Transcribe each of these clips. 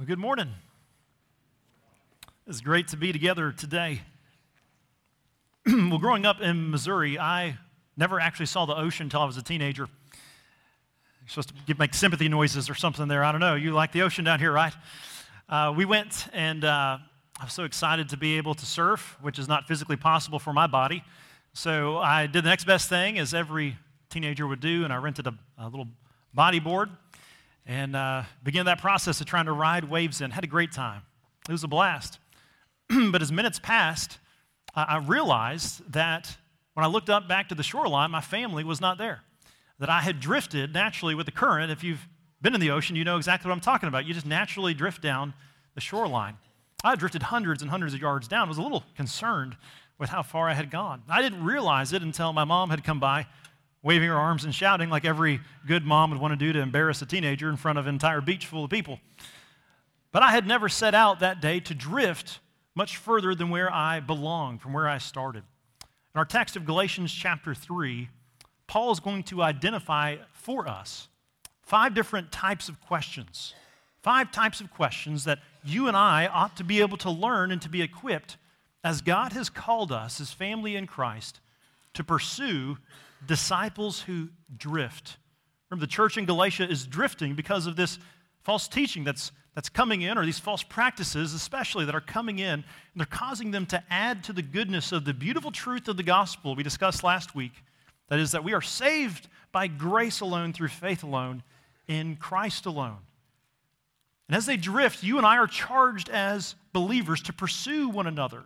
Well, good morning. It's great to be together today. well, growing up in Missouri, I never actually saw the ocean until I was a teenager. You're supposed to make sympathy noises or something there. I don't know. You like the ocean down here, right? Uh, we went, and uh, I was so excited to be able to surf, which is not physically possible for my body. So I did the next best thing, as every teenager would do, and I rented a, a little bodyboard and uh, began that process of trying to ride waves in. Had a great time. It was a blast. but as minutes passed, I realized that when I looked up back to the shoreline, my family was not there. That I had drifted naturally with the current. If you've been in the ocean, you know exactly what I'm talking about. You just naturally drift down the shoreline. I had drifted hundreds and hundreds of yards down. I was a little concerned with how far I had gone. I didn't realize it until my mom had come by waving her arms and shouting like every good mom would want to do to embarrass a teenager in front of an entire beach full of people. But I had never set out that day to drift much further than where I belonged, from where I started. In our text of Galatians chapter 3, Paul is going to identify for us five different types of questions. Five types of questions that you and I ought to be able to learn and to be equipped as God has called us as family in Christ to pursue disciples who drift. Remember, the church in Galatia is drifting because of this false teaching that's, that's coming in, or these false practices, especially, that are coming in, and they're causing them to add to the goodness of the beautiful truth of the gospel we discussed last week. That is, that we are saved by grace alone, through faith alone, in Christ alone. And as they drift, you and I are charged as believers to pursue one another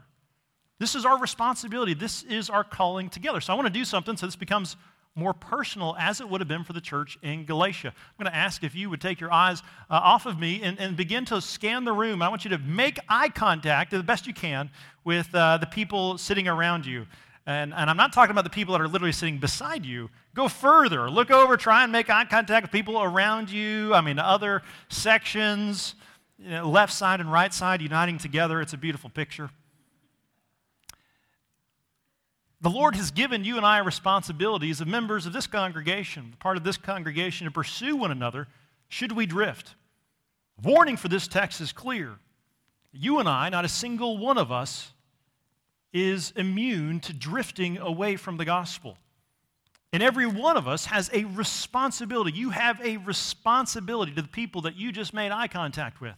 this is our responsibility. This is our calling together. So I want to do something so this becomes more personal as it would have been for the church in Galatia. I'm going to ask if you would take your eyes uh, off of me and, and, begin to scan the room. I want you to make eye contact the best you can with uh, the people sitting around you. And, and I'm not talking about the people that are literally sitting beside you. Go further. Look over, try and make eye contact with people around you. I mean, other sections, you know, left side and right side uniting together. It's a beautiful picture. The Lord has given you and I responsibilities of members of this congregation, part of this congregation, to pursue one another should we drift. Warning for this text is clear. You and I, not a single one of us, is immune to drifting away from the gospel. And every one of us has a responsibility. You have a responsibility to the people that you just made eye contact with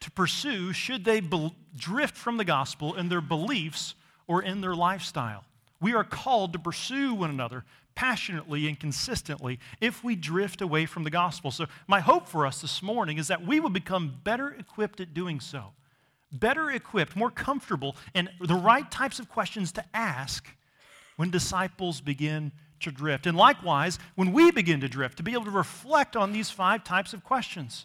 to pursue should they be- drift from the gospel in their beliefs or in their lifestyle. We are called to pursue one another passionately and consistently if we drift away from the gospel. So, my hope for us this morning is that we will become better equipped at doing so, better equipped, more comfortable, and the right types of questions to ask when disciples begin to drift. And likewise, when we begin to drift, to be able to reflect on these five types of questions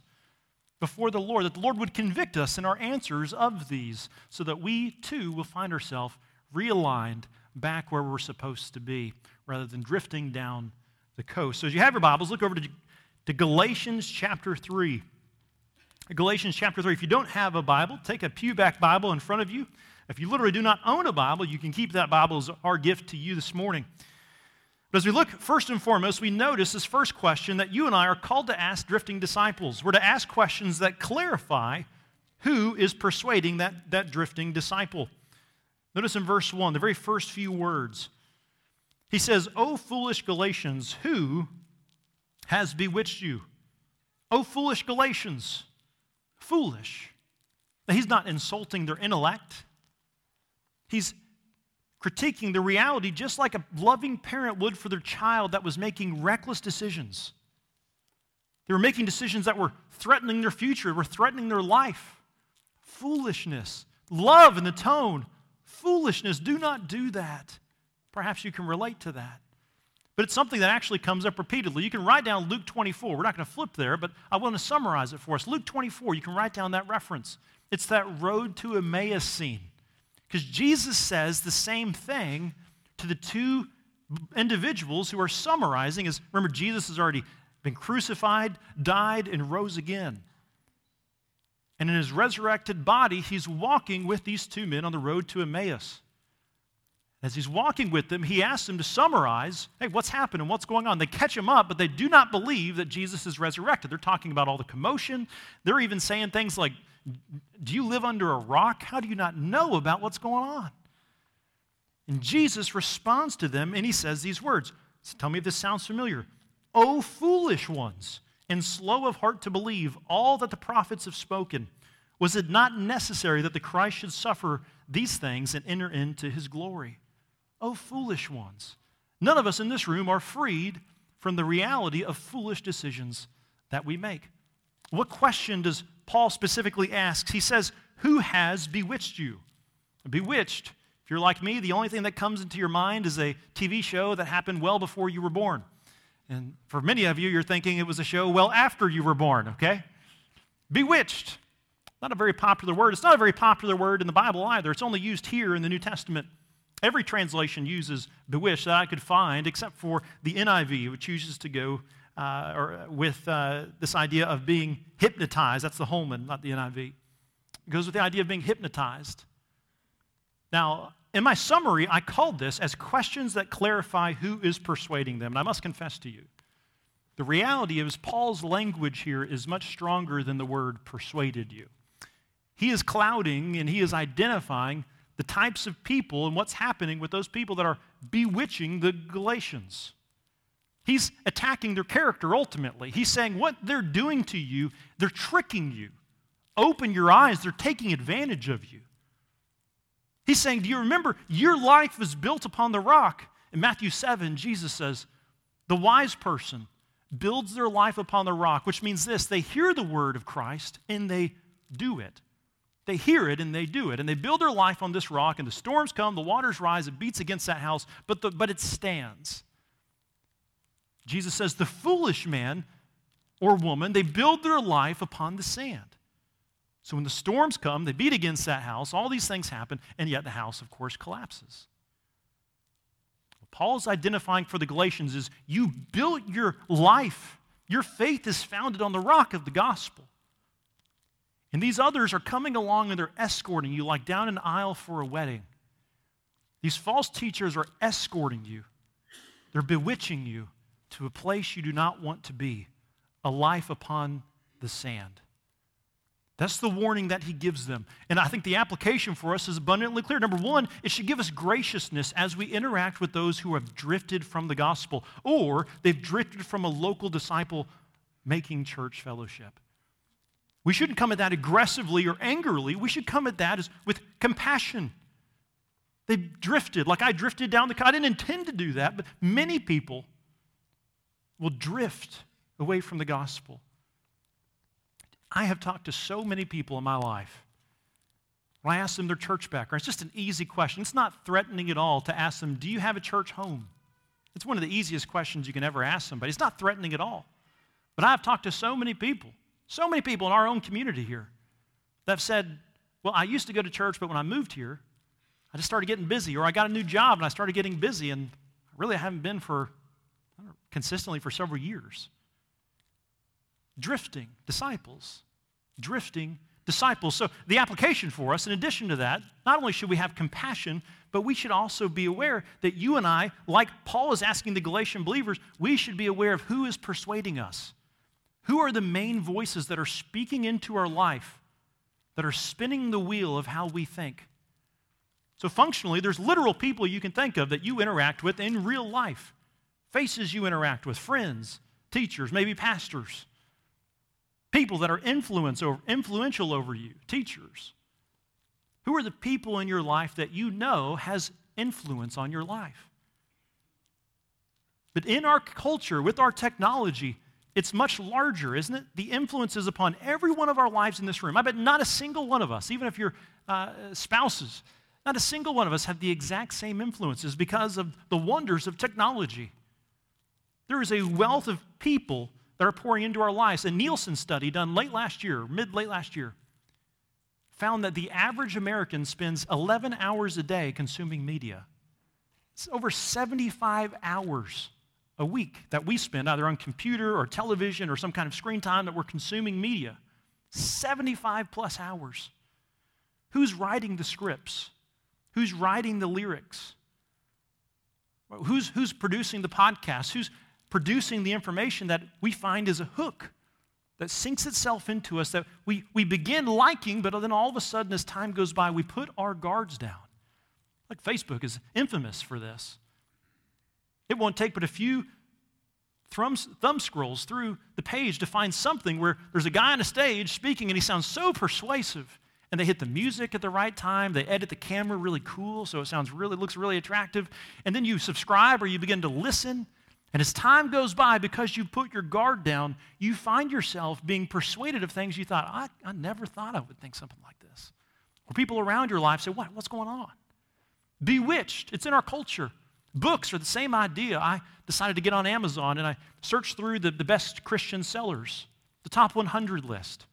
before the Lord, that the Lord would convict us in our answers of these so that we too will find ourselves realigned back where we're supposed to be rather than drifting down the coast. So as you have your Bibles, look over to, to Galatians chapter 3. Galatians chapter 3. If you don't have a Bible, take a pewback Bible in front of you. If you literally do not own a Bible, you can keep that Bible as our gift to you this morning. But as we look, first and foremost, we notice this first question that you and I are called to ask drifting disciples. We're to ask questions that clarify who is persuading that, that drifting disciple. Notice in verse 1, the very first few words. He says, O foolish Galatians, who has bewitched you? O foolish Galatians, foolish. Now, he's not insulting their intellect. He's critiquing the reality just like a loving parent would for their child that was making reckless decisions. They were making decisions that were threatening their future, were threatening their life. Foolishness. Love in the tone foolishness. Do not do that. Perhaps you can relate to that. But it's something that actually comes up repeatedly. You can write down Luke 24. We're not going to flip there, but I want to summarize it for us. Luke 24, you can write down that reference. It's that road to Emmaus scene. Because Jesus says the same thing to the two individuals who are summarizing as remember Jesus has already been crucified, died and rose again. And in his resurrected body, he's walking with these two men on the road to Emmaus. As he's walking with them, he asks them to summarize hey, what's happened and what's going on. They catch him up, but they do not believe that Jesus is resurrected. They're talking about all the commotion. They're even saying things like, Do you live under a rock? How do you not know about what's going on? And Jesus responds to them and he says these words. So tell me if this sounds familiar. O foolish ones, and slow of heart to believe all that the prophets have spoken. Was it not necessary that the Christ should suffer these things and enter into his glory? O foolish ones. None of us in this room are freed from the reality of foolish decisions that we make. What question does Paul specifically ask? He says, Who has bewitched you? Bewitched, if you're like me, the only thing that comes into your mind is a TV show that happened well before you were born. And for many of you, you're thinking it was a show well after you were born, okay? Bewitched. Not a very popular word. It's not a very popular word in the Bible either. It's only used here in the New Testament. Every translation uses bewitched that I could find, except for the NIV, which chooses to go uh, or with uh, this idea of being hypnotized. That's the Holman, not the NIV. It goes with the idea of being hypnotized. Now, in my summary, I called this as questions that clarify who is persuading them. And I must confess to you, the reality is Paul's language here is much stronger than the word persuaded you. He is clouding and he is identifying the types of people and what's happening with those people that are bewitching the Galatians. He's attacking their character ultimately. He's saying what they're doing to you, they're tricking you. Open your eyes, they're taking advantage of you. He's saying, Do you remember your life was built upon the rock? In Matthew 7, Jesus says, The wise person builds their life upon the rock, which means this they hear the word of Christ and they do it. They hear it and they do it. And they build their life on this rock, and the storms come, the waters rise, it beats against that house, but, the, but it stands. Jesus says, The foolish man or woman, they build their life upon the sand. So when the storms come, they beat against that house, all these things happen, and yet the house, of course, collapses. What Paul's identifying for the Galatians is you built your life, your faith is founded on the rock of the gospel. And these others are coming along and they're escorting you like down an aisle for a wedding. These false teachers are escorting you, they're bewitching you to a place you do not want to be, a life upon the sand. That's the warning that he gives them. And I think the application for us is abundantly clear. Number one, it should give us graciousness as we interact with those who have drifted from the gospel or they've drifted from a local disciple making church fellowship. We shouldn't come at that aggressively or angrily. We should come at that as, with compassion. They drifted, like I drifted down the. I didn't intend to do that, but many people will drift away from the gospel. I have talked to so many people in my life. When I ask them their church background, it's just an easy question. It's not threatening at all to ask them, Do you have a church home? It's one of the easiest questions you can ever ask somebody. It's not threatening at all. But I've talked to so many people so many people in our own community here that have said, Well, I used to go to church, but when I moved here, I just started getting busy, or I got a new job and I started getting busy, and really I haven't been for know, consistently for several years. Drifting disciples, drifting disciples. So, the application for us, in addition to that, not only should we have compassion, but we should also be aware that you and I, like Paul is asking the Galatian believers, we should be aware of who is persuading us. Who are the main voices that are speaking into our life, that are spinning the wheel of how we think? So, functionally, there's literal people you can think of that you interact with in real life, faces you interact with, friends, teachers, maybe pastors, people that are influence over, influential over you, teachers. Who are the people in your life that you know has influence on your life? But in our culture, with our technology, it's much larger, isn't it? The influence is upon every one of our lives in this room. I bet not a single one of us, even if you're uh, spouses, not a single one of us have the exact same influences because of the wonders of technology. There is a wealth of people that are pouring into our lives. A Nielsen study done late last year, mid late last year, found that the average American spends 11 hours a day consuming media. It's over 75 hours a week that we spend either on computer or television or some kind of screen time that we're consuming media. 75 plus hours. Who's writing the scripts? Who's writing the lyrics? Who's, who's producing the podcast? Who's producing the information that we find is a hook that sinks itself into us that we, we begin liking, but then all of a sudden, as time goes by, we put our guards down. Like Facebook is infamous for this. It won't take but a few thumbs, thumb scrolls through the page to find something where there's a guy on a stage speaking and he sounds so persuasive. And they hit the music at the right time. They edit the camera really cool so it sounds really looks really attractive. And then you subscribe or you begin to listen. And as time goes by, because you put your guard down, you find yourself being persuaded of things you thought, I, I never thought I would think something like this. Or people around your life say, What? What's going on? Bewitched. It's in our culture. Books are the same idea. I decided to get on Amazon and I searched through the, the best Christian sellers, the top 100 list.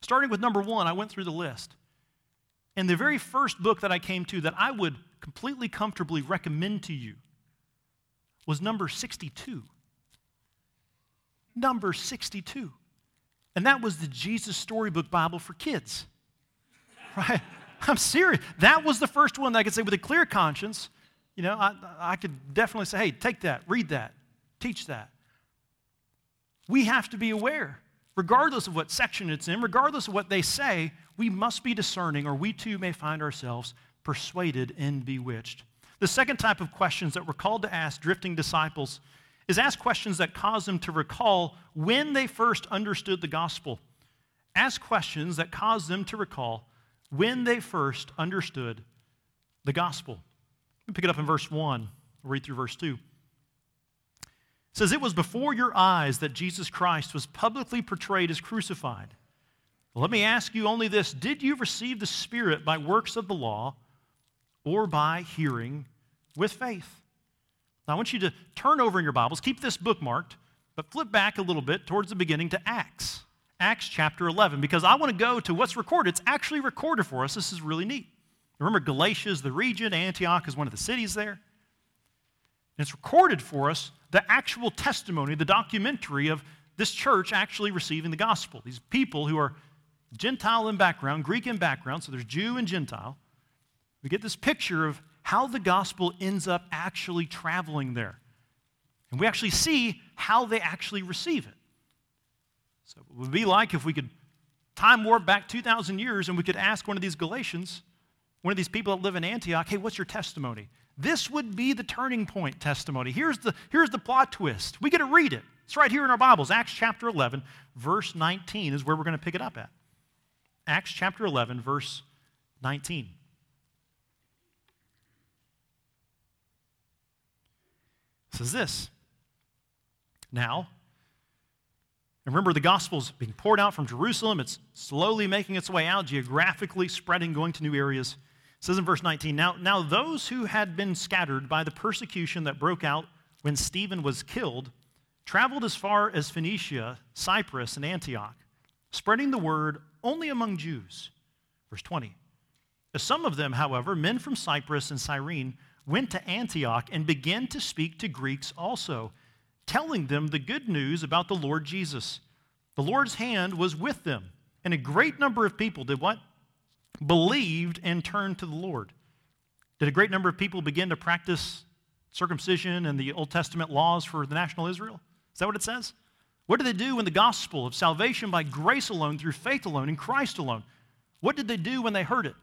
Starting with number one, I went through the list. And the very first book that I came to that I would completely comfortably recommend to you was number 62. Number 62. And that was the Jesus Storybook Bible for kids. Right? I'm serious. That was the first one that I could say with a clear conscience. You know, I, I could definitely say, hey, take that, read that, teach that. We have to be aware, regardless of what section it's in, regardless of what they say, we must be discerning, or we too may find ourselves persuaded and bewitched. The second type of questions that we're called to ask drifting disciples is ask questions that cause them to recall when they first understood the gospel. Ask questions that cause them to recall when they first understood the gospel. Let me pick it up in verse 1, I'll read through verse 2. It says, It was before your eyes that Jesus Christ was publicly portrayed as crucified. let me ask you only this Did you receive the Spirit by works of the law? Or by hearing with faith. Now, I want you to turn over in your Bibles, keep this bookmarked, but flip back a little bit towards the beginning to Acts, Acts chapter 11, because I want to go to what's recorded. It's actually recorded for us. This is really neat. Remember, Galatia is the region, Antioch is one of the cities there. And it's recorded for us the actual testimony, the documentary of this church actually receiving the gospel. These people who are Gentile in background, Greek in background, so there's Jew and Gentile we get this picture of how the gospel ends up actually traveling there. And we actually see how they actually receive it. So it would be like if we could time warp back 2,000 years and we could ask one of these Galatians, one of these people that live in Antioch, hey, what's your testimony? This would be the turning point testimony. Here's the, here's the plot twist. We get to read it. It's right here in our Bibles. Acts chapter 11, verse 19 is where we're going to pick it up at. Acts chapter 11, verse 19. Says this Now, remember the gospel's being poured out from Jerusalem. It's slowly making its way out, geographically spreading, going to new areas. It says in verse 19 now, now those who had been scattered by the persecution that broke out when Stephen was killed traveled as far as Phoenicia, Cyprus, and Antioch, spreading the word only among Jews. Verse 20. Some of them, however, men from Cyprus and Cyrene, went to Antioch and began to speak to Greeks also, telling them the good news about the Lord Jesus. The Lord's hand was with them, and a great number of people did what? Believed and turned to the Lord. Did a great number of people begin to practice circumcision and the Old Testament laws for the national Israel? Is that what it says? What did they do in the gospel of salvation by grace alone, through faith alone, in Christ alone? What did they do when they heard it?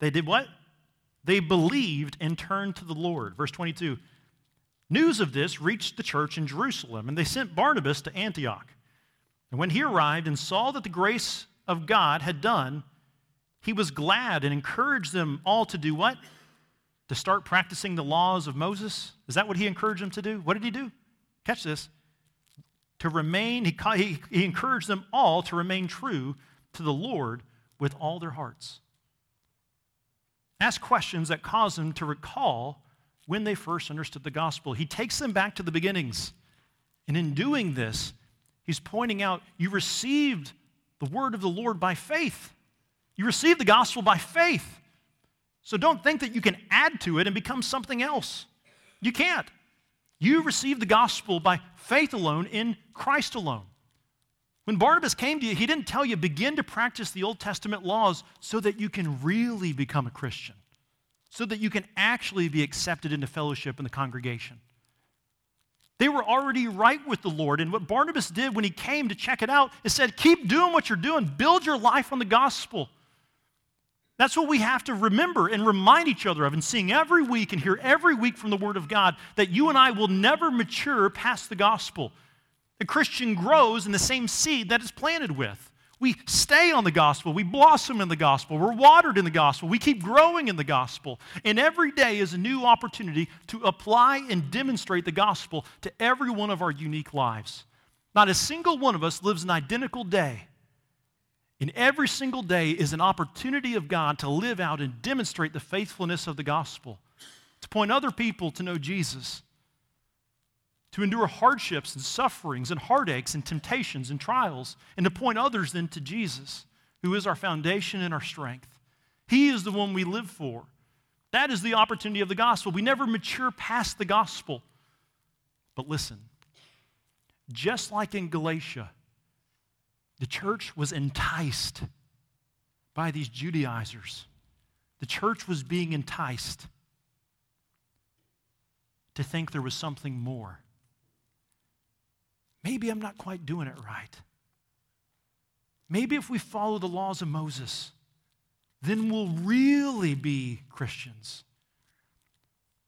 They did what? They believed and turned to the Lord. Verse 22 News of this reached the church in Jerusalem, and they sent Barnabas to Antioch. And when he arrived and saw that the grace of God had done, he was glad and encouraged them all to do what? To start practicing the laws of Moses? Is that what he encouraged them to do? What did he do? Catch this. To remain, he, he, he encouraged them all to remain true to the Lord with all their hearts. Ask questions that cause them to recall when they first understood the gospel. He takes them back to the beginnings. And in doing this, he's pointing out you received the word of the Lord by faith. You received the gospel by faith. So don't think that you can add to it and become something else. You can't. You received the gospel by faith alone in Christ alone. When Barnabas came to you, he didn't tell you, begin to practice the Old Testament laws so that you can really become a Christian, so that you can actually be accepted into fellowship in the congregation. They were already right with the Lord. And what Barnabas did when he came to check it out is said, Keep doing what you're doing, build your life on the gospel. That's what we have to remember and remind each other of and seeing every week and hear every week from the Word of God that you and I will never mature past the gospel. The Christian grows in the same seed that it's planted with. We stay on the gospel. We blossom in the gospel. We're watered in the gospel. We keep growing in the gospel. And every day is a new opportunity to apply and demonstrate the gospel to every one of our unique lives. Not a single one of us lives an identical day. And every single day is an opportunity of God to live out and demonstrate the faithfulness of the gospel, to point other people to know Jesus, to endure hardships and sufferings and heartaches and temptations and trials, and to point others then to Jesus, who is our foundation and our strength. He is the one we live for. That is the opportunity of the gospel. We never mature past the gospel. But listen, just like in Galatia, the church was enticed by these Judaizers. The church was being enticed to think there was something more. Maybe I'm not quite doing it right. Maybe if we follow the laws of Moses, then we'll really be Christians.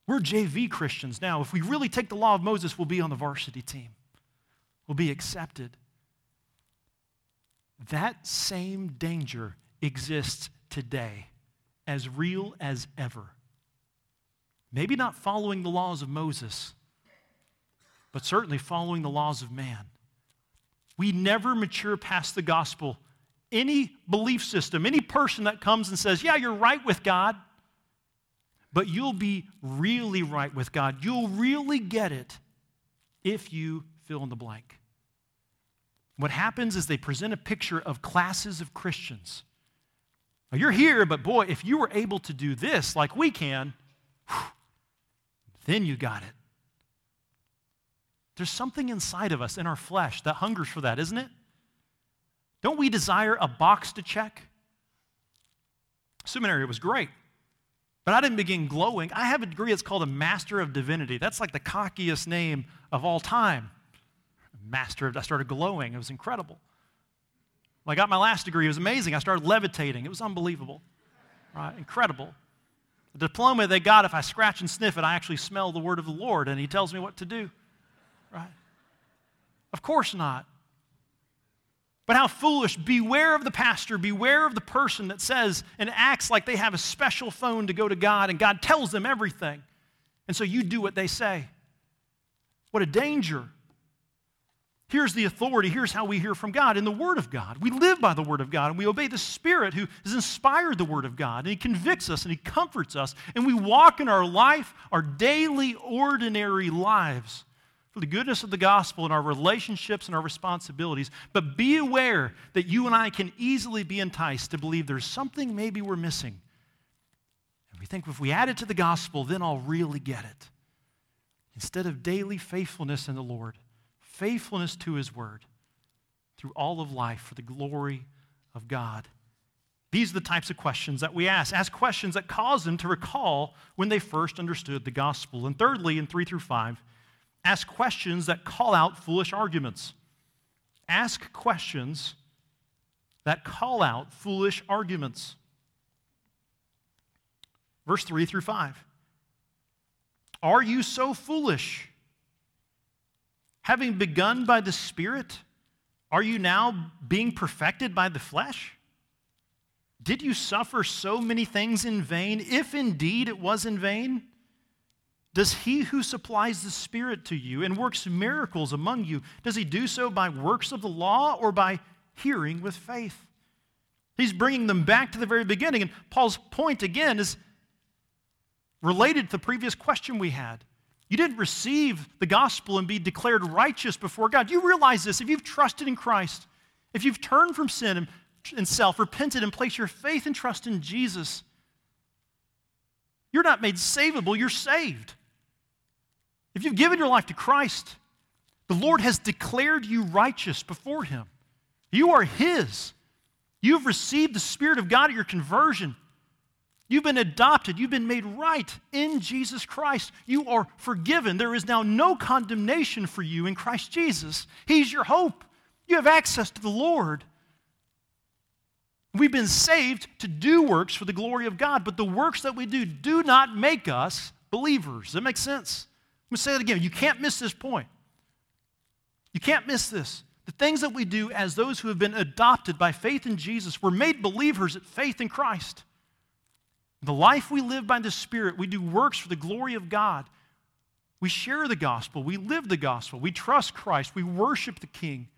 We're JV Christians now. If we really take the law of Moses, we'll be on the varsity team, we'll be accepted. That same danger exists today, as real as ever. Maybe not following the laws of Moses, but certainly following the laws of man. We never mature past the gospel. Any belief system, any person that comes and says, Yeah, you're right with God, but you'll be really right with God. You'll really get it if you fill in the blank. What happens is they present a picture of classes of Christians. Now, you're here, but boy, if you were able to do this like we can, whew, then you got it. There's something inside of us, in our flesh, that hungers for that, isn't it? Don't we desire a box to check? Seminary was great, but I didn't begin glowing. I have a degree that's called a Master of Divinity. That's like the cockiest name of all time master of, I started glowing. It was incredible. When I got my last degree, it was amazing. I started levitating. It was unbelievable. Right? Incredible. The diploma they got, if I scratch and sniff it, I actually smell the word of the Lord and he tells me what to do. Right? Of course not. But how foolish. Beware of the pastor. Beware of the person that says and acts like they have a special phone to go to God and God tells them everything. And so you do what they say. What a danger. Here's the authority. Here's how we hear from God in the Word of God. We live by the Word of God and we obey the Spirit who has inspired the Word of God. And He convicts us and He comforts us. And we walk in our life, our daily, ordinary lives for the goodness of the gospel and our relationships and our responsibilities. But be aware that you and I can easily be enticed to believe there's something maybe we're missing. And we think if we add it to the gospel, then I'll really get it. Instead of daily faithfulness in the Lord faithfulness to his word through all of life for the glory of God. These are the types of questions that we ask. Ask questions that cause them to recall when they first understood the gospel. And thirdly, in 3 through 5, ask questions that call out foolish arguments. Ask questions that call out foolish arguments. Verse 3 through 5. Are you so foolish? Having begun by the Spirit, are you now being perfected by the flesh? Did you suffer so many things in vain, if indeed it was in vain? Does he who supplies the Spirit to you and works miracles among you, does he do so by works of the law or by hearing with faith? He's bringing them back to the very beginning. And Paul's point again is related to the previous question we had. You didn't receive the gospel and be declared righteous before God. You realize this. If you've trusted in Christ, if you've turned from sin and, and self, repented, and placed your faith and trust in Jesus, you're not made savable, you're saved. If you've given your life to Christ, the Lord has declared you righteous before Him. You are His. You've received the Spirit of God at your conversion. You've been adopted. You've been made right in Jesus Christ. You are forgiven. There is now no condemnation for you in Christ Jesus. He's your hope. You have access to the Lord. We've been saved to do works for the glory of God, but the works that we do do not make us believers. That make sense? I'm going to say it again. You can't miss this point. You can't miss this. The things that we do as those who have been adopted by faith in Jesus, we're made believers at faith in Christ. The life we live by the Spirit, we do works for the glory of God. We share the gospel, we live the gospel, we trust Christ, we worship the King,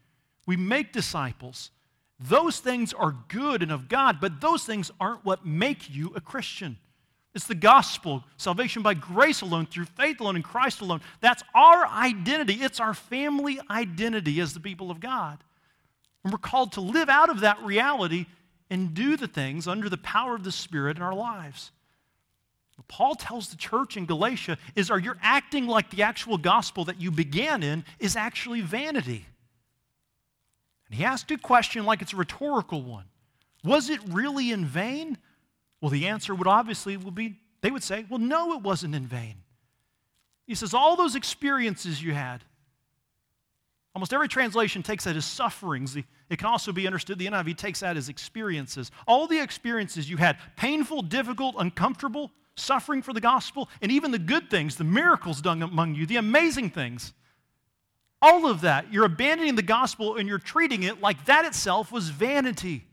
we make disciples. Those things are good and of God, but those things aren't what make you a Christian. It's the gospel, salvation by grace alone, through faith alone, in Christ alone. That's our identity. It's our family identity as the people of God. And we're called to live out of that reality and do the things under the power of the Spirit in our lives. What Paul tells the church in Galatia is are you acting like the actual gospel that you began in is actually vanity? And he asked a question like it's a rhetorical one. Was it really in vain? Well, the answer would obviously would be they would say, well, no, it wasn't in vain. He says, all those experiences you had, almost every translation takes that as sufferings. It can also be understood, the NIV takes that as experiences. All the experiences you had, painful, difficult, uncomfortable, suffering for the gospel, and even the good things, the miracles done among you, the amazing things. All of that, you're abandoning the gospel and you're treating it like that itself was vanity.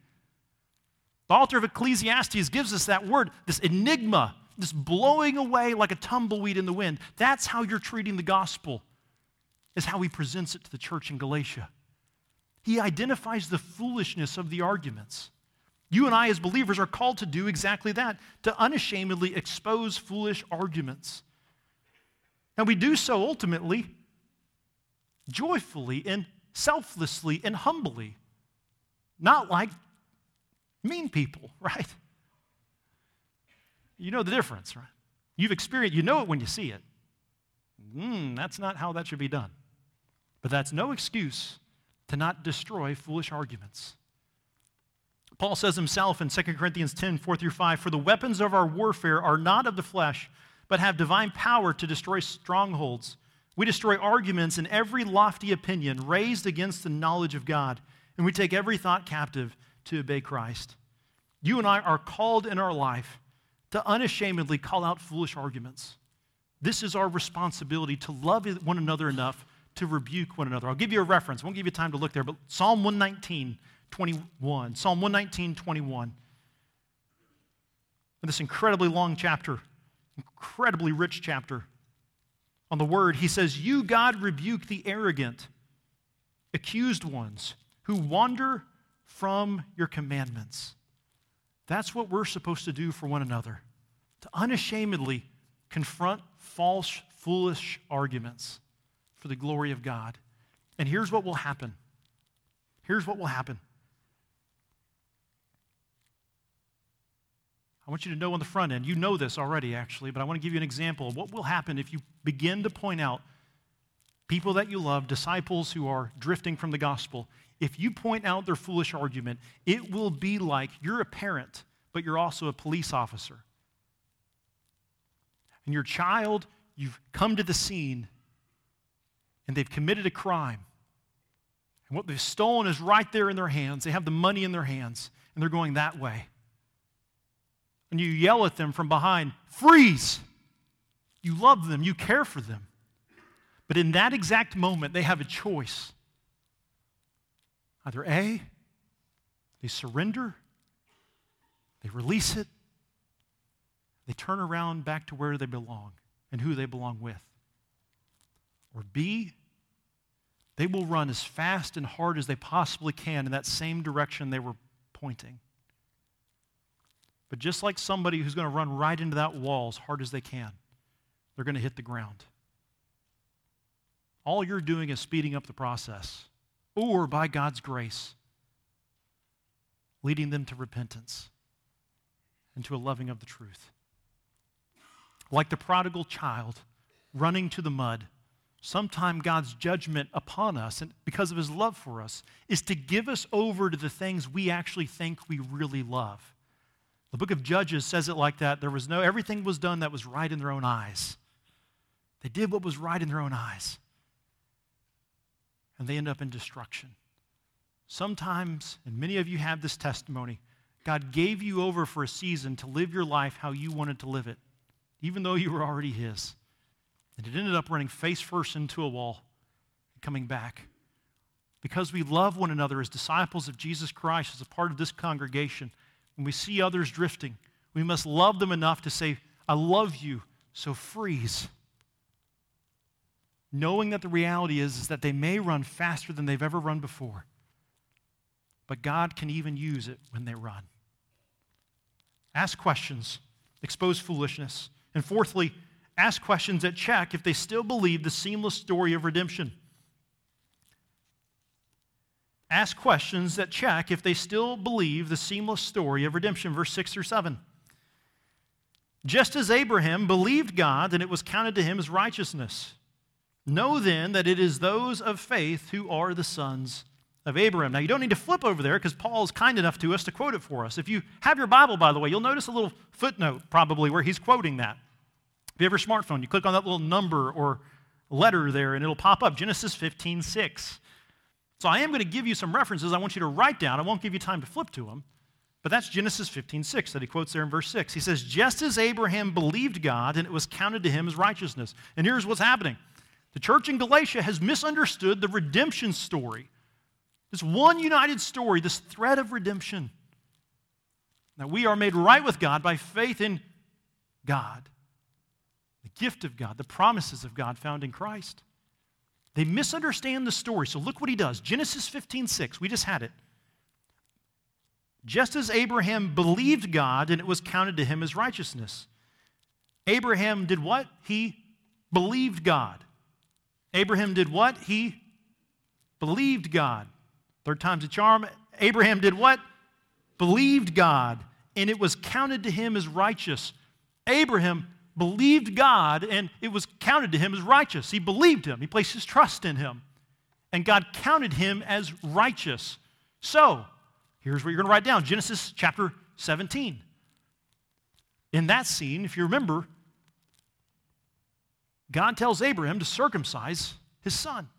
The author of Ecclesiastes gives us that word, this enigma, this blowing away like a tumbleweed in the wind. That's how you're treating the gospel, is how he presents it to the church in Galatia. He identifies the foolishness of the arguments. You and I, as believers, are called to do exactly that, to unashamedly expose foolish arguments. And we do so ultimately joyfully and selflessly and humbly, not like mean people, right? You know the difference, right? You've experienced, you know it when you see it. Mm, that's not how that should be done. But that's no excuse to not destroy foolish arguments. Paul says himself in 2 Corinthians 10 4 through 5 For the weapons of our warfare are not of the flesh, but have divine power to destroy strongholds. We destroy arguments and every lofty opinion raised against the knowledge of God, and we take every thought captive to obey Christ. You and I are called in our life to unashamedly call out foolish arguments. This is our responsibility to love one another enough to rebuke one another. I'll give you a reference. I won't give you time to look there, but Psalm 119, 21. Psalm 119, 21. In this incredibly long chapter, incredibly rich chapter on the word, he says, You, God, rebuke the arrogant, accused ones who wander from your commandments. That's what we're supposed to do for one another to unashamedly confront false, foolish arguments for the glory of God. And here's what will happen. Here's what will happen. I want you to know on the front end, you know this already actually, but I want to give you an example of what will happen if you begin to point out people that you love, disciples who are drifting from the gospel, if you point out their foolish argument, it will be like you're a parent, but you're also a police officer. And your child, you've come to the scene and they've committed a crime. And what they've stolen is right there in their hands. They have the money in their hands and they're going that way. And you yell at them from behind, freeze! You love them, you care for them. But in that exact moment, they have a choice. Either A, they surrender, they release it, they turn around back to where they belong and who they belong with. Or B, they will run as fast and hard as they possibly can in that same direction they were pointing. But just like somebody who's going to run right into that wall as hard as they can, they're going to hit the ground. All you're doing is speeding up the process, or by God's grace, leading them to repentance and to a loving of the truth. Like the prodigal child running to the mud, sometime God's judgment upon us, and because of his love for us, is to give us over to the things we actually think we really love The book of Judges says it like that. There was no, everything was done that was right in their own eyes. They did what was right in their own eyes. And they end up in destruction. Sometimes, and many of you have this testimony, God gave you over for a season to live your life how you wanted to live it, even though you were already His. And it ended up running face first into a wall and coming back. Because we love one another as disciples of Jesus Christ, as a part of this congregation, when we see others drifting, we must love them enough to say, I love you, so freeze. Knowing that the reality is, is that they may run faster than they've ever run before, but God can even use it when they run. Ask questions, expose foolishness. And fourthly, ask questions that check if they still believe the seamless story of redemption. Ask questions that check if they still believe the seamless story of redemption. Verse 6 through 7. Just as Abraham believed God, and it was counted to him as righteousness. Know then that it is those of faith who are the sons of Abraham. Now, you don't need to flip over there because Paul is kind enough to us to quote it for us. If you have your Bible, by the way, you'll notice a little footnote probably where he's quoting that. If you have your smartphone, you click on that little number or letter there and it'll pop up Genesis 15 6. So I am going to give you some references I want you to write down. I won't give you time to flip to them. But that's Genesis 15 6 that he quotes there in verse 6. He says, Just as Abraham believed God and it was counted to him as righteousness. And here's what's happening the church in Galatia has misunderstood the redemption story. This one united story, this thread of redemption. That we are made right with God by faith in God, the gift of God, the promises of God found in Christ. They misunderstand the story. So look what he does. Genesis 15 6. We just had it. Just as Abraham believed God and it was counted to him as righteousness. Abraham did what? He believed God. Abraham did what? He believed God. Third time's a charm. Abraham did what? Believed God, and it was counted to him as righteous. Abraham believed God, and it was counted to him as righteous. He believed him, he placed his trust in him, and God counted him as righteous. So, here's what you're going to write down Genesis chapter 17. In that scene, if you remember, God tells Abraham to circumcise his son.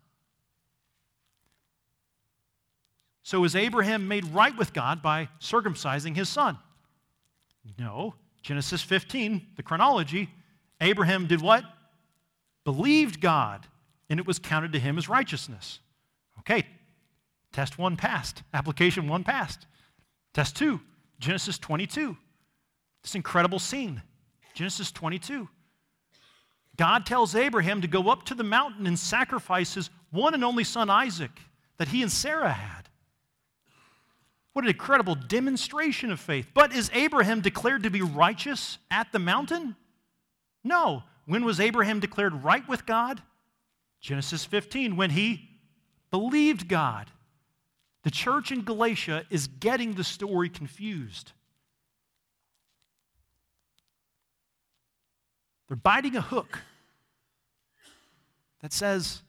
So is Abraham made right with God by circumcising his son? No. Genesis 15, the chronology, Abraham did what? Believed God, and it was counted to him as righteousness. Okay, test one passed, application one passed. Test two, Genesis 22. This incredible scene, Genesis 22. God tells Abraham to go up to the mountain and sacrifice his one and only son Isaac that he and Sarah had. What an incredible demonstration of faith. But is Abraham declared to be righteous at the mountain? No. When was Abraham declared right with God? Genesis 15, when he believed God. The church in Galatia is getting the story confused. They're biting a hook that says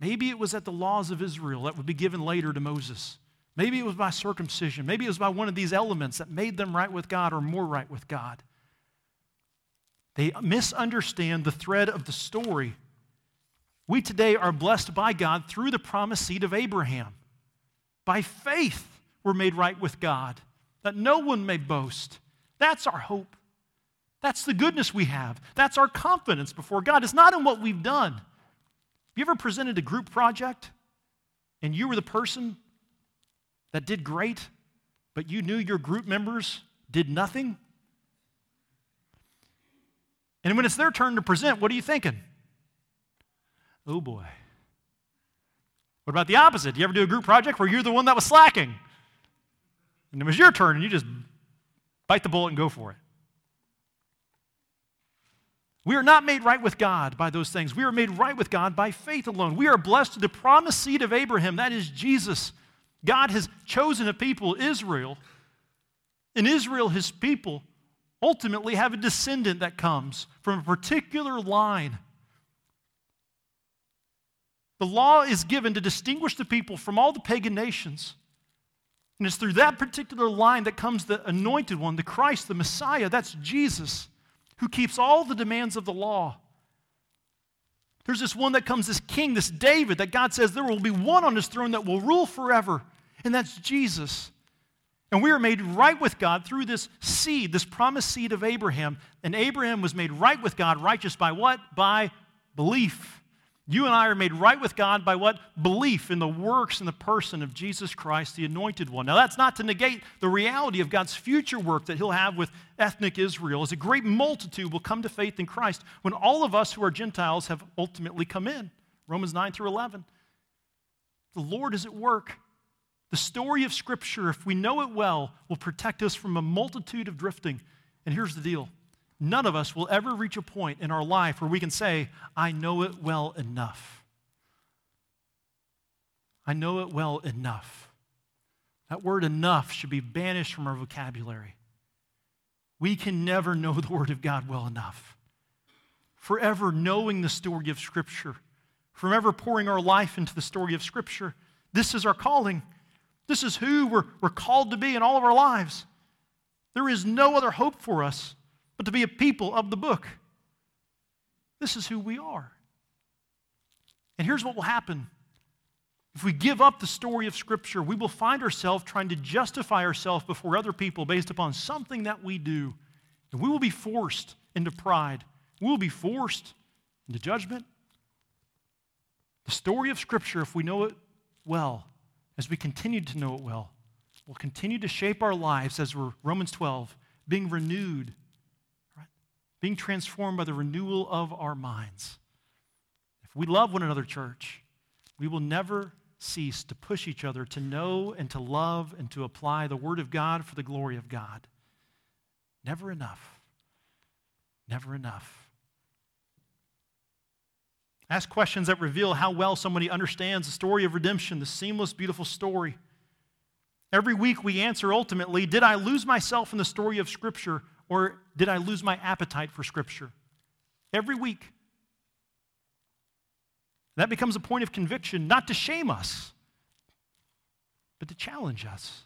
maybe it was at the laws of Israel that would be given later to Moses. Maybe it was by circumcision. Maybe it was by one of these elements that made them right with God or more right with God. They misunderstand the thread of the story. We today are blessed by God through the promised seed of Abraham. By faith, we're made right with God, that no one may boast. That's our hope. That's the goodness we have. That's our confidence before God. It's not in what we've done. Have you ever presented a group project and you were the person that did great, but you knew your group members did nothing? And when it's their turn to present, what are you thinking? Oh boy. What about the opposite? Do you ever do a group project where you're the one that was slacking? And it was your turn and you just bite the bullet and go for it. We are not made right with God by those things. We are made right with God by faith alone. We are blessed to the promised seed of Abraham, that is Jesus. God has chosen a people, Israel, and Israel, his people, ultimately have a descendant that comes from a particular line. The law is given to distinguish the people from all the pagan nations. And it's through that particular line that comes the anointed one, the Christ, the Messiah. That's Jesus, who keeps all the demands of the law. There's this one that comes, this king, this David, that God says there will be one on his throne that will rule forever, and that's Jesus. And we are made right with God through this seed, this promised seed of Abraham. And Abraham was made right with God, righteous by what? By belief. You and I are made right with God by what? Belief in the works and the person of Jesus Christ, the anointed one. Now, that's not to negate the reality of God's future work that He'll have with ethnic Israel, as a great multitude will come to faith in Christ when all of us who are Gentiles have ultimately come in. Romans 9 through 11. The Lord is at work. The story of Scripture, if we know it well, will protect us from a multitude of drifting. And here's the deal none of us will ever reach a point in our life where we can say, I know it well enough. I know it well enough. That word enough should be banished from our vocabulary. We can never know the Word of God well enough. Forever knowing the story of Scripture, forever pouring our life into the story of Scripture. This is our calling. This is who we're, we're called to be in all of our lives. There is no other hope for us but to be a people of the book. This is who we are. And here's what will happen. If we give up the story of Scripture, we will find ourselves trying to justify ourselves before other people based upon something that we do. And we will be forced into pride. We will be forced into judgment. The story of Scripture, if we know it well, as we continue to know it well, will continue to shape our lives as we're, Romans 12, being renewed being transformed by the renewal of our minds. If we love one another, church, we will never cease to push each other to know and to love and to apply the Word of God for the glory of God. Never enough. Never enough. Ask questions that reveal how well somebody understands the story of redemption, the seamless, beautiful story. Every week we answer ultimately Did I lose myself in the story of Scripture or did I lose my appetite for Scripture? Every week. That becomes a point of conviction, not to shame us, but to challenge us.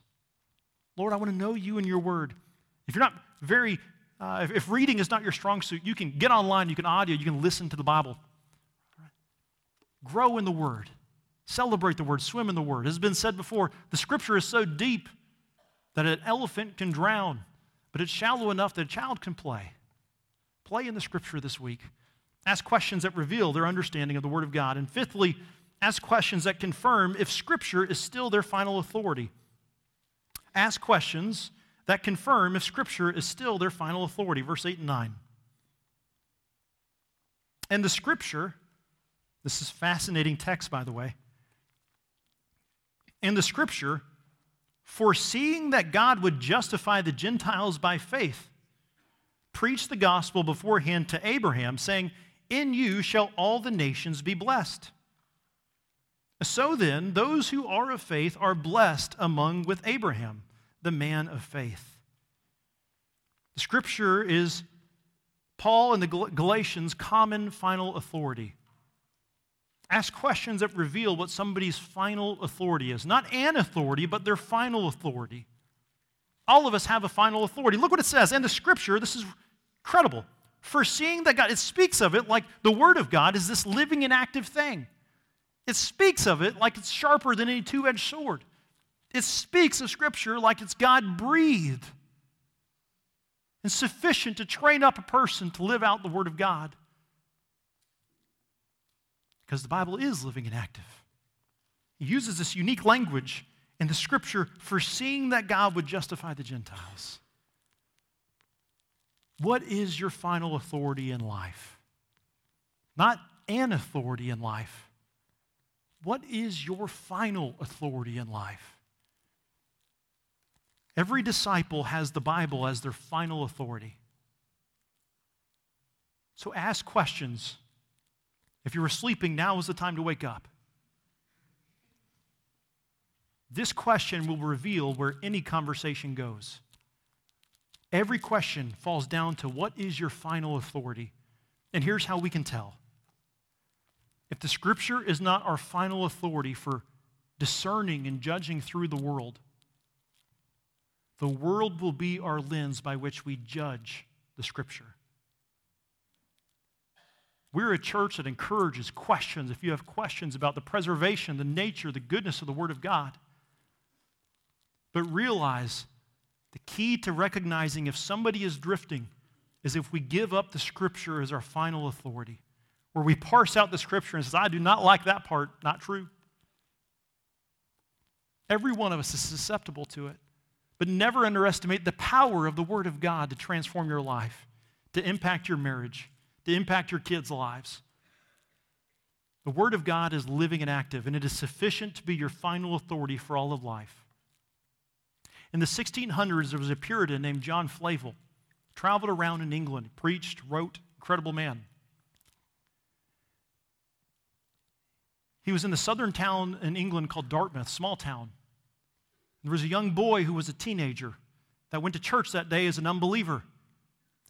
Lord, I want to know you and your word. If you're not very, uh, if, if, reading is not your strong suit, you can get online, you can audio, you can listen to the Bible. Grow in the word, celebrate the word, swim in the word. As has been said before, the scripture is so deep that an elephant can drown but it's shallow enough that a child can play. Play in the scripture this week. Ask questions that reveal their understanding of the Word of God. And fifthly, ask questions that confirm if Scripture is still their final authority. Ask questions that confirm if Scripture is still their final authority. Verse 8 and 9. And the Scripture, this is fascinating text, by the way. And the Scripture foreseeing that God would justify the Gentiles by faith, preached the gospel beforehand to Abraham, saying, In you shall all the nations be blessed. So then, those who are of faith are blessed among with Abraham, the man of faith. The scripture is Paul and the Galatians' common final authority. Ask questions that reveal what somebody's final authority is. Not an authority, but their final authority. All of us have a final authority. Look what it says. in the scripture, this is incredible. Foreseeing that God, it speaks of it like the Word of God is this living and active thing. It speaks of it like it's sharper than any two edged sword. It speaks of Scripture like it's God breathed and sufficient to train up a person to live out the Word of God because the Bible is living and active. He uses this unique language in the scripture foreseeing that God would justify the Gentiles. What is your final authority in life? Not an authority in life. What is your final authority in life? Every disciple has the Bible as their final authority. So ask questions if you were sleeping, now is the time to wake up. This question will reveal where any conversation goes. Every question falls down to what is your final authority? And here's how we can tell. If the scripture is not our final authority for discerning and judging through the world, the world will be our lens by which we judge the Scripture. We're a church that encourages questions. If you have questions about the preservation, the nature, the goodness of the Word of God, but realize the key to recognizing if somebody is drifting is if we give up the Scripture as our final authority, where we parse out the Scripture and says, I do not like that part, not true. Every one of us is susceptible to it. But never underestimate the power of the Word of God to transform your life, to impact your marriage, to impact your kids' lives. The Word of God is living and active, and it is sufficient to be your final authority for all of life. In the 1600s, there was a Puritan named John Flavel, traveled around in England, preached, wrote, incredible man. He was in the southern town in England called Dartmouth, small town. There was a young boy who was a teenager that went to church that day as an unbeliever.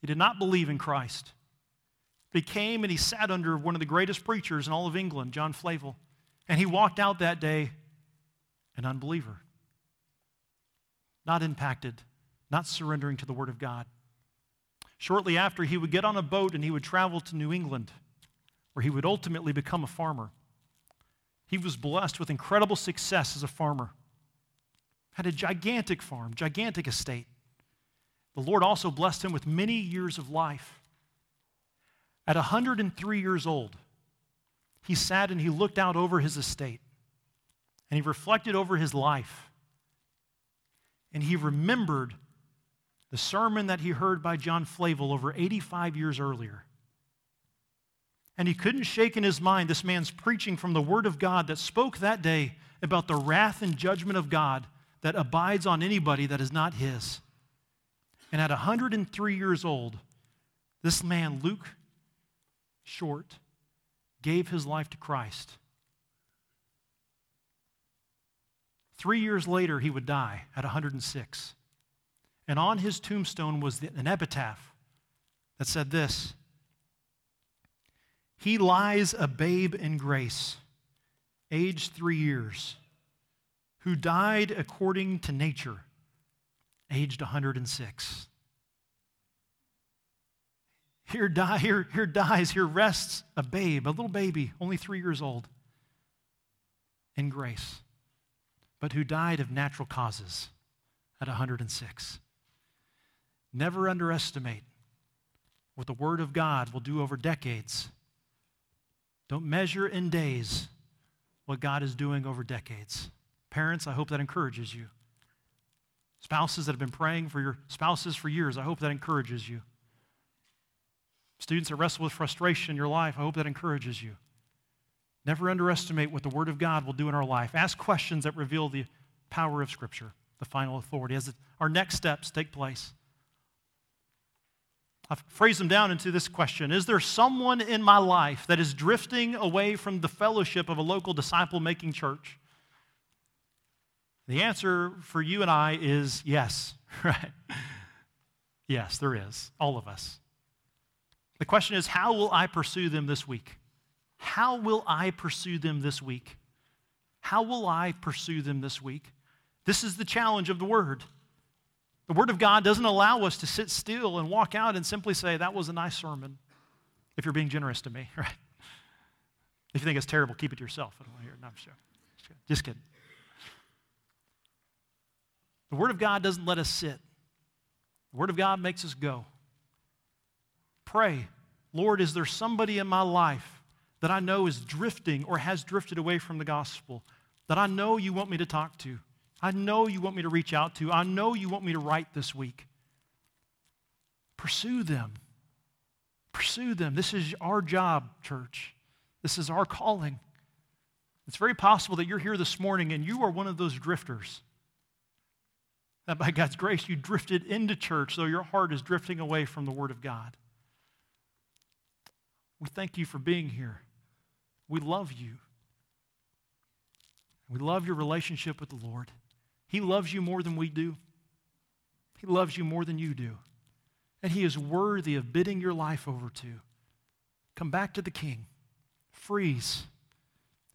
He did not believe in Christ. He came and he sat under one of the greatest preachers in all of England, John Flavel, and he walked out that day an unbeliever. Not impacted, not surrendering to the Word of God. Shortly after, he would get on a boat and he would travel to New England, where he would ultimately become a farmer. He was blessed with incredible success as a farmer had a gigantic farm, gigantic estate. The Lord also blessed him with many years of life. At 103 years old, he sat and he looked out over his estate and he reflected over his life. And he remembered the sermon that he heard by John Flavel over 85 years earlier. And he couldn't shake in his mind this man's preaching from the Word of God that spoke that day about the wrath and judgment of God that abides on anybody that is not his. And at 103 years old, this man, Luke Short, gave his life to Christ. Three years later, he would die at 106. And on his tombstone was an epitaph that said this He lies a babe in grace, aged three years who died according to nature, aged 106. Here, die, here, here dies, here rests a babe, a little baby, only three years old, in grace, but who died of natural causes at 106. Never underestimate what the Word of God will do over decades. Don't measure in days what God is doing over decades. Parents, I hope that encourages you. Spouses that have been praying for your spouses for years, I hope that encourages you. Students that wrestle with frustration in your life, I hope that encourages you. Never underestimate what the Word of God will do in our life. Ask questions that reveal the power of Scripture, the final authority, as our next steps take place. I've phrased them down into this question Is there someone in my life that is drifting away from the fellowship of a local disciple making church? The answer for you and I is yes, right? Yes, there is, all of us. The question is, how will I pursue them this week? How will I pursue them this week? How will I pursue them this week? This is the challenge of the Word. The Word of God doesn't allow us to sit still and walk out and simply say, That was a nice sermon, if you're being generous to me, right? If you think it's terrible, keep it to yourself. I don't want to hear it. No, I'm kidding. Just kidding. The Word of God doesn't let us sit, the Word of God makes us go. Pray, Lord, is there somebody in my life that I know is drifting or has drifted away from the gospel that I know you want me to talk to? I know you want me to reach out to. I know you want me to write this week. Pursue them. Pursue them. This is our job, church. This is our calling. It's very possible that you're here this morning and you are one of those drifters. That by God's grace, you drifted into church, though your heart is drifting away from the Word of God. We thank you for being here. We love you. We love your relationship with the Lord. He loves you more than we do, He loves you more than you do. And He is worthy of bidding your life over to. Come back to the King, freeze,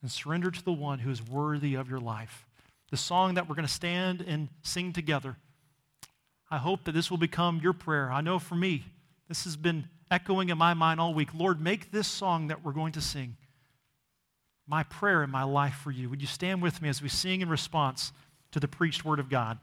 and surrender to the one who is worthy of your life the song that we're going to stand and sing together I hope that this will become your prayer. I know for me, this has been echoing in my mind all week. Lord, make this song that we're going to sing my prayer in my life for you. Would you stand with me as we sing in response to the preached word of God?